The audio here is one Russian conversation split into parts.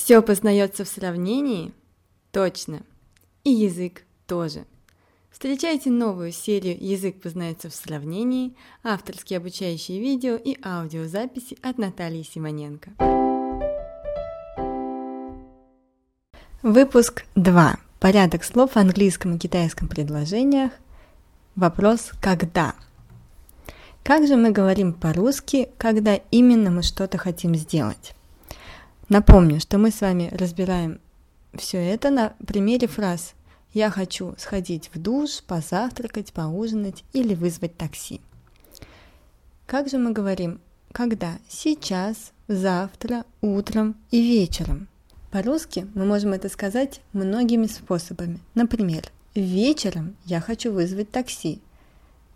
Все познается в сравнении? Точно. И язык тоже. Встречайте новую серию «Язык познается в сравнении», авторские обучающие видео и аудиозаписи от Натальи Симоненко. Выпуск 2. Порядок слов в английском и китайском предложениях. Вопрос «когда?». Как же мы говорим по-русски, когда именно мы что-то хотим сделать? Напомню, что мы с вами разбираем все это на примере фраз «Я хочу сходить в душ, позавтракать, поужинать или вызвать такси». Как же мы говорим «когда»? Сейчас, завтра, утром и вечером. По-русски мы можем это сказать многими способами. Например, вечером я хочу вызвать такси.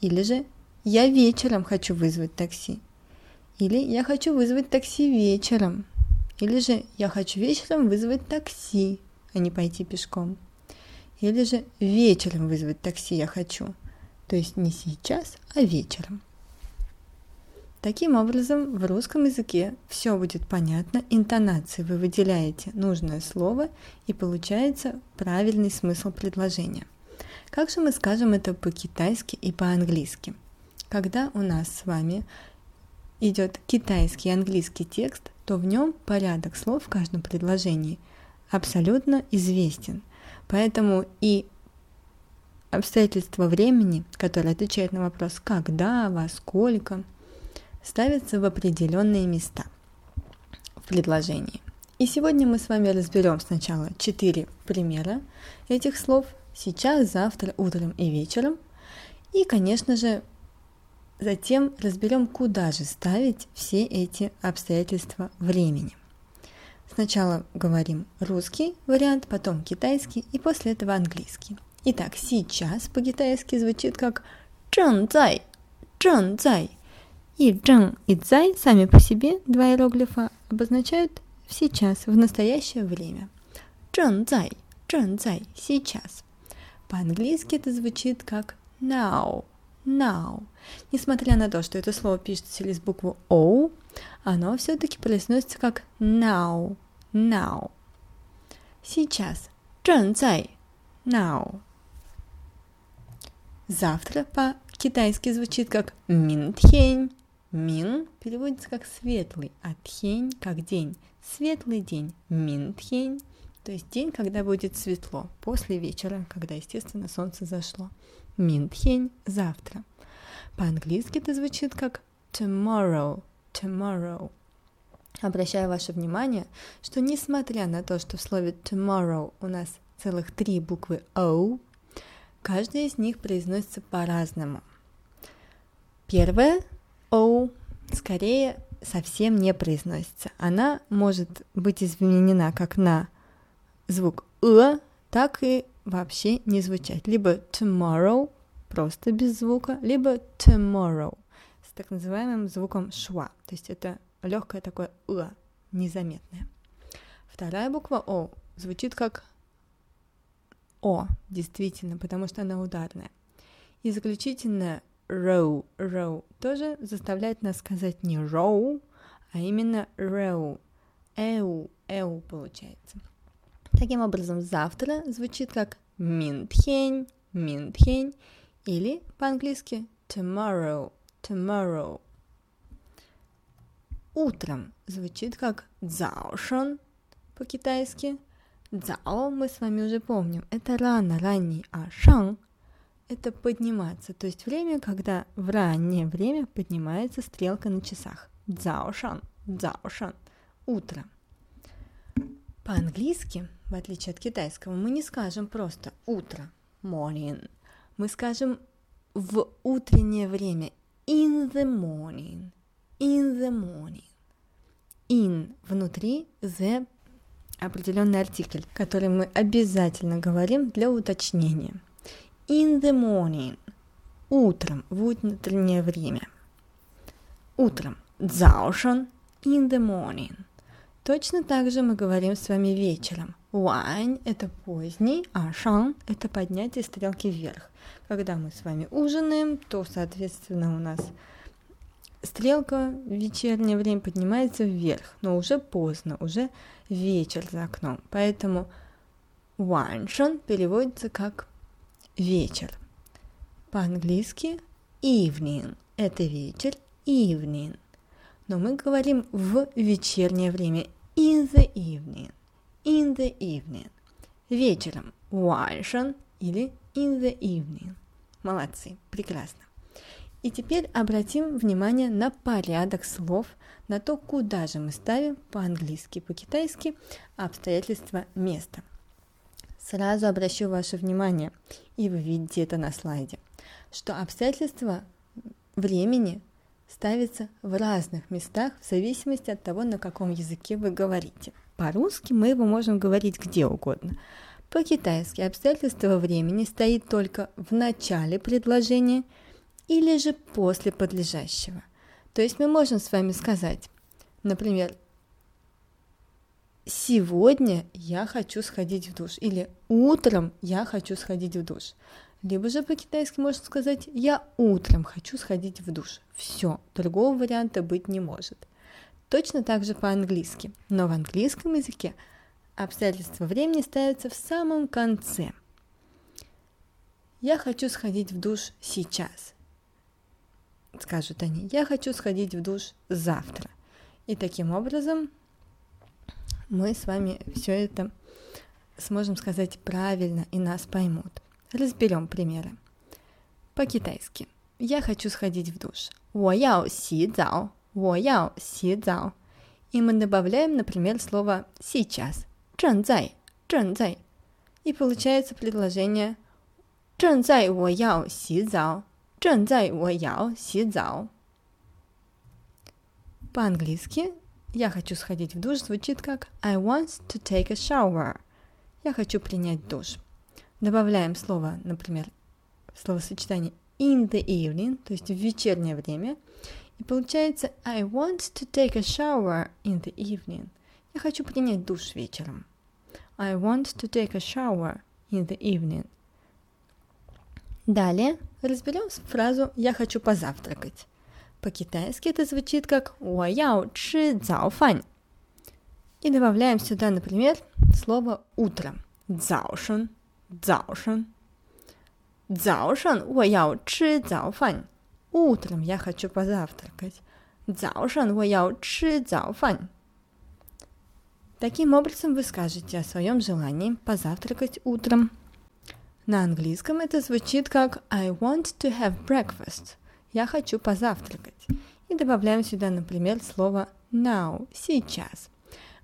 Или же я вечером хочу вызвать такси. Или я хочу вызвать такси вечером. Или же я хочу вечером вызвать такси, а не пойти пешком. Или же вечером вызвать такси я хочу. То есть не сейчас, а вечером. Таким образом, в русском языке все будет понятно, интонации вы выделяете нужное слово и получается правильный смысл предложения. Как же мы скажем это по-китайски и по-английски? Когда у нас с вами идет китайский и английский текст, то в нем порядок слов в каждом предложении абсолютно известен. Поэтому и обстоятельства времени, которые отвечают на вопрос «когда», «во сколько», ставятся в определенные места в предложении. И сегодня мы с вами разберем сначала четыре примера этих слов сейчас, завтра, утром и вечером. И, конечно же, Затем разберем, куда же ставить все эти обстоятельства времени. Сначала говорим русский вариант, потом китайский и после этого английский. Итак, сейчас по-китайски звучит как «чэнцай», «чэнцай». И «чэн» и «цай» сами по себе два иероглифа обозначают «сейчас», в настоящее время. «Чэнцай», «чэнцай», «сейчас». По-английски это звучит как «now», now. Несмотря на то, что это слово пишется через букву O, оно все-таки произносится как now, now. Сейчас, 正在, now. Завтра по-китайски звучит как минтень. Мин переводится как светлый, а тень как день. Светлый день, минтень, то есть день, когда будет светло, после вечера, когда, естественно, солнце зашло. Минтхень – завтра. По-английски это звучит как tomorrow, tomorrow. Обращаю ваше внимание, что несмотря на то, что в слове tomorrow у нас целых три буквы O, каждая из них произносится по-разному. Первая O скорее совсем не произносится. Она может быть изменена как на звук «э», так и вообще не звучать. Либо tomorrow просто без звука, либо tomorrow с так называемым звуком шва. То есть это легкое такое «э», незаметное. Вторая буква «о» звучит как «о», действительно, потому что она ударная. И заключительное row, row тоже заставляет нас сказать не row, а именно row, эу, эу получается. Таким образом, завтра звучит как минтхень, минтхень, или по-английски tomorrow, tomorrow. Утром звучит как 早上 по-китайски. Зао мы с вами уже помним, это рано, ранний, а шан – это подниматься, то есть время, когда в раннее время поднимается стрелка на часах. Заошан, заошан, утро. По-английски, в отличие от китайского, мы не скажем просто утро, morning. Мы скажем в утреннее время in the morning, in the morning. In внутри the определенный артикль, который мы обязательно говорим для уточнения. In the morning. Утром, в утреннее время. Утром. 早上 in the morning. Точно так же мы говорим с вами вечером. Вань – это поздний, а шан – это поднятие стрелки вверх. Когда мы с вами ужинаем, то, соответственно, у нас стрелка в вечернее время поднимается вверх, но уже поздно, уже вечер за окном. Поэтому 晚上 переводится как вечер. По-английски evening – это вечер, evening. Но мы говорим в вечернее время in the evening, in the evening. Вечером 晚上 или in the evening. Молодцы, прекрасно. И теперь обратим внимание на порядок слов, на то, куда же мы ставим по-английски, по-китайски обстоятельства места. Сразу обращу ваше внимание, и вы видите это на слайде, что обстоятельства времени ставятся в разных местах в зависимости от того, на каком языке вы говорите. По-русски мы его можем говорить где угодно. По-китайски обстоятельство времени стоит только в начале предложения – или же после подлежащего. То есть мы можем с вами сказать, например, сегодня я хочу сходить в душ, или утром я хочу сходить в душ. Либо же по-китайски можно сказать «я утром хочу сходить в душ». Все, другого варианта быть не может. Точно так же по-английски, но в английском языке обстоятельства времени ставятся в самом конце. Я хочу сходить в душ сейчас скажут они, я хочу сходить в душ завтра. И таким образом мы с вами все это сможем сказать правильно и нас поймут. Разберем примеры. По-китайски. Я хочу сходить в душ. 我要洗澡,我要洗澡. И мы добавляем, например, слово сейчас. 正在,正在. И получается предложение 正在我要洗澡正在我要洗澡. По-английски я хочу сходить в душ звучит как I want to take a shower. Я хочу принять душ. добавляем слово, например, словосочетание in the evening, то есть в вечернее время, и получается I want to take a shower in the evening. Я хочу принять душ вечером. I want to take a shower in the evening. Далее разберем фразу «я хочу позавтракать». По-китайски это звучит как «вояо чи заофань». И добавляем сюда, например, слово «утро» – «заошен». 早上.早上我要吃早饭. Утром я хочу позавтракать. 早上我要吃早饭. Таким образом вы скажете о своем желании позавтракать утром. На английском это звучит как I want to have breakfast. Я хочу позавтракать. И добавляем сюда, например, слово now, сейчас.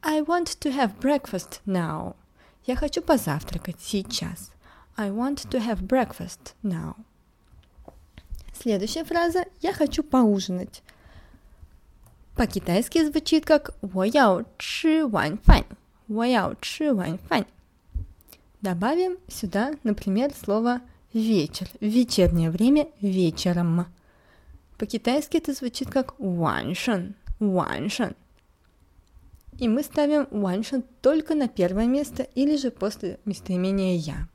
I want to have breakfast now. Я хочу позавтракать сейчас. I want to have breakfast now. Следующая фраза «Я хочу поужинать». По-китайски звучит как 我要吃晚饭。我要吃晚饭。Добавим сюда, например, слово вечер. В вечернее время вечером. По-китайски это звучит как 晚上, 晚上. И мы ставим 晚上только на первое место или же после местоимения я.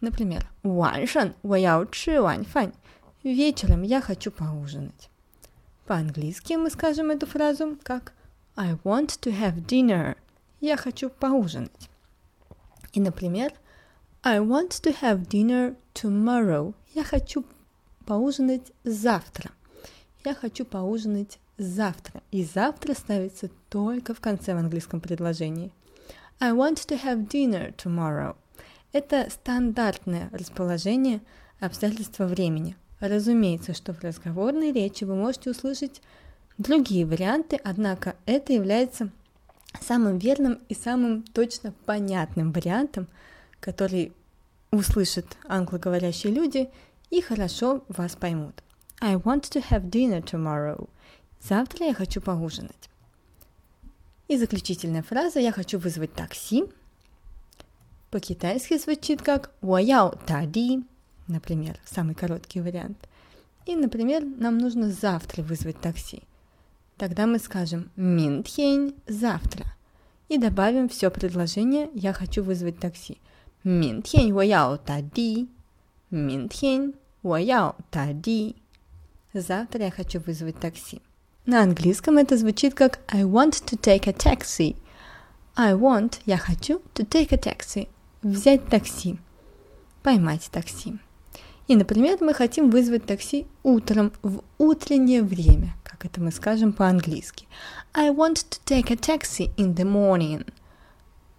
Например, 晚上我要吃晚饭. Вечером я хочу поужинать. По-английски мы скажем эту фразу как I want to have dinner. Я хочу поужинать. И, например, I want to have dinner tomorrow. Я хочу поужинать завтра. Я хочу поужинать завтра. И завтра ставится только в конце в английском предложении. I want to have dinner tomorrow. Это стандартное расположение обстоятельства времени. Разумеется, что в разговорной речи вы можете услышать другие варианты, однако это является самым верным и самым точно понятным вариантом, который услышат англоговорящие люди и хорошо вас поймут. I want to have dinner tomorrow. Завтра я хочу поужинать. И заключительная фраза «Я хочу вызвать такси» по-китайски звучит как «Уаяо тади», например, самый короткий вариант. И, например, нам нужно завтра вызвать такси. Тогда мы скажем «Минтхень завтра» и добавим все предложение «Я хочу вызвать такси». «Минтхень уаяо тади», «Минтхень уаяо тади». Завтра я хочу вызвать такси. На английском это звучит как I want to take a taxi. I want, я хочу, to take a taxi, взять такси, поймать такси. И, например, мы хотим вызвать такси утром в утреннее время, как это мы скажем по-английски. I want to take a taxi in the morning.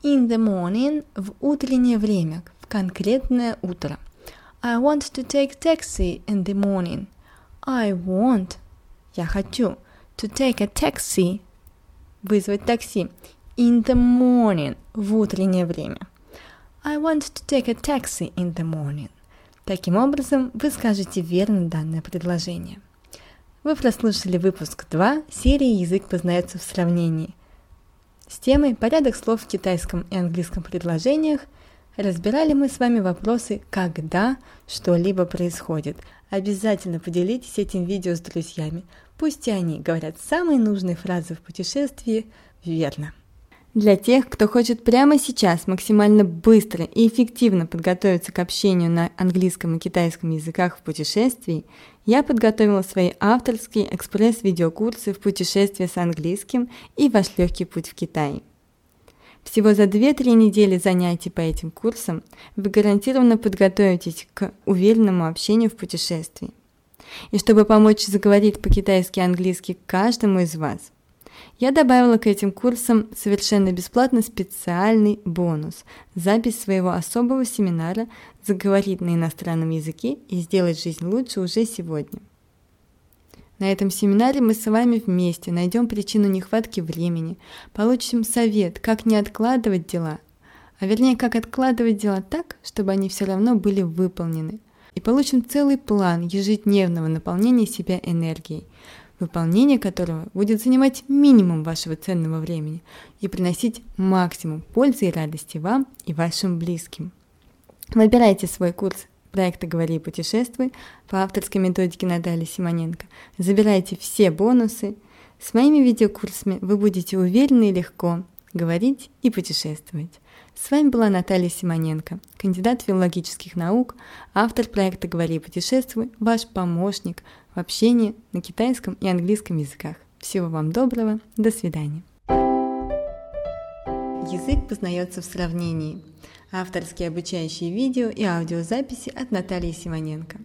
In the morning в утреннее время, в конкретное утро. I want to take taxi in the morning. I want, я хочу, to take a taxi, вызвать такси, in the morning, в утреннее время. I want to take a taxi in the morning. Таким образом, вы скажете верно данное предложение. Вы прослушали выпуск 2 серии «Язык познается в сравнении» с темой «Порядок слов в китайском и английском предложениях» разбирали мы с вами вопросы «когда что-либо происходит». Обязательно поделитесь этим видео с друзьями. Пусть и они говорят самые нужные фразы в путешествии верно. Для тех, кто хочет прямо сейчас максимально быстро и эффективно подготовиться к общению на английском и китайском языках в путешествии, я подготовила свои авторские экспресс-видеокурсы в путешествии с английским и «Ваш легкий путь в Китай». Всего за 2-3 недели занятий по этим курсам вы гарантированно подготовитесь к уверенному общению в путешествии. И чтобы помочь заговорить по-китайски и английски каждому из вас, я добавила к этим курсам совершенно бесплатно специальный бонус – запись своего особого семинара «Заговорить на иностранном языке и сделать жизнь лучше уже сегодня». На этом семинаре мы с вами вместе найдем причину нехватки времени, получим совет, как не откладывать дела, а вернее, как откладывать дела так, чтобы они все равно были выполнены, и получим целый план ежедневного наполнения себя энергией, выполнение которого будет занимать минимум вашего ценного времени и приносить максимум пользы и радости вам и вашим близким. Выбирайте свой курс проекта «Говори и путешествуй» по авторской методике Натальи Симоненко. Забирайте все бонусы. С моими видеокурсами вы будете уверенно и легко говорить и путешествовать. С вами была Наталья Симоненко, кандидат филологических наук, автор проекта «Говори и путешествуй», ваш помощник в общении на китайском и английском языках. Всего вам доброго, до свидания. Язык познается в сравнении. Авторские обучающие видео и аудиозаписи от Натальи Симоненко.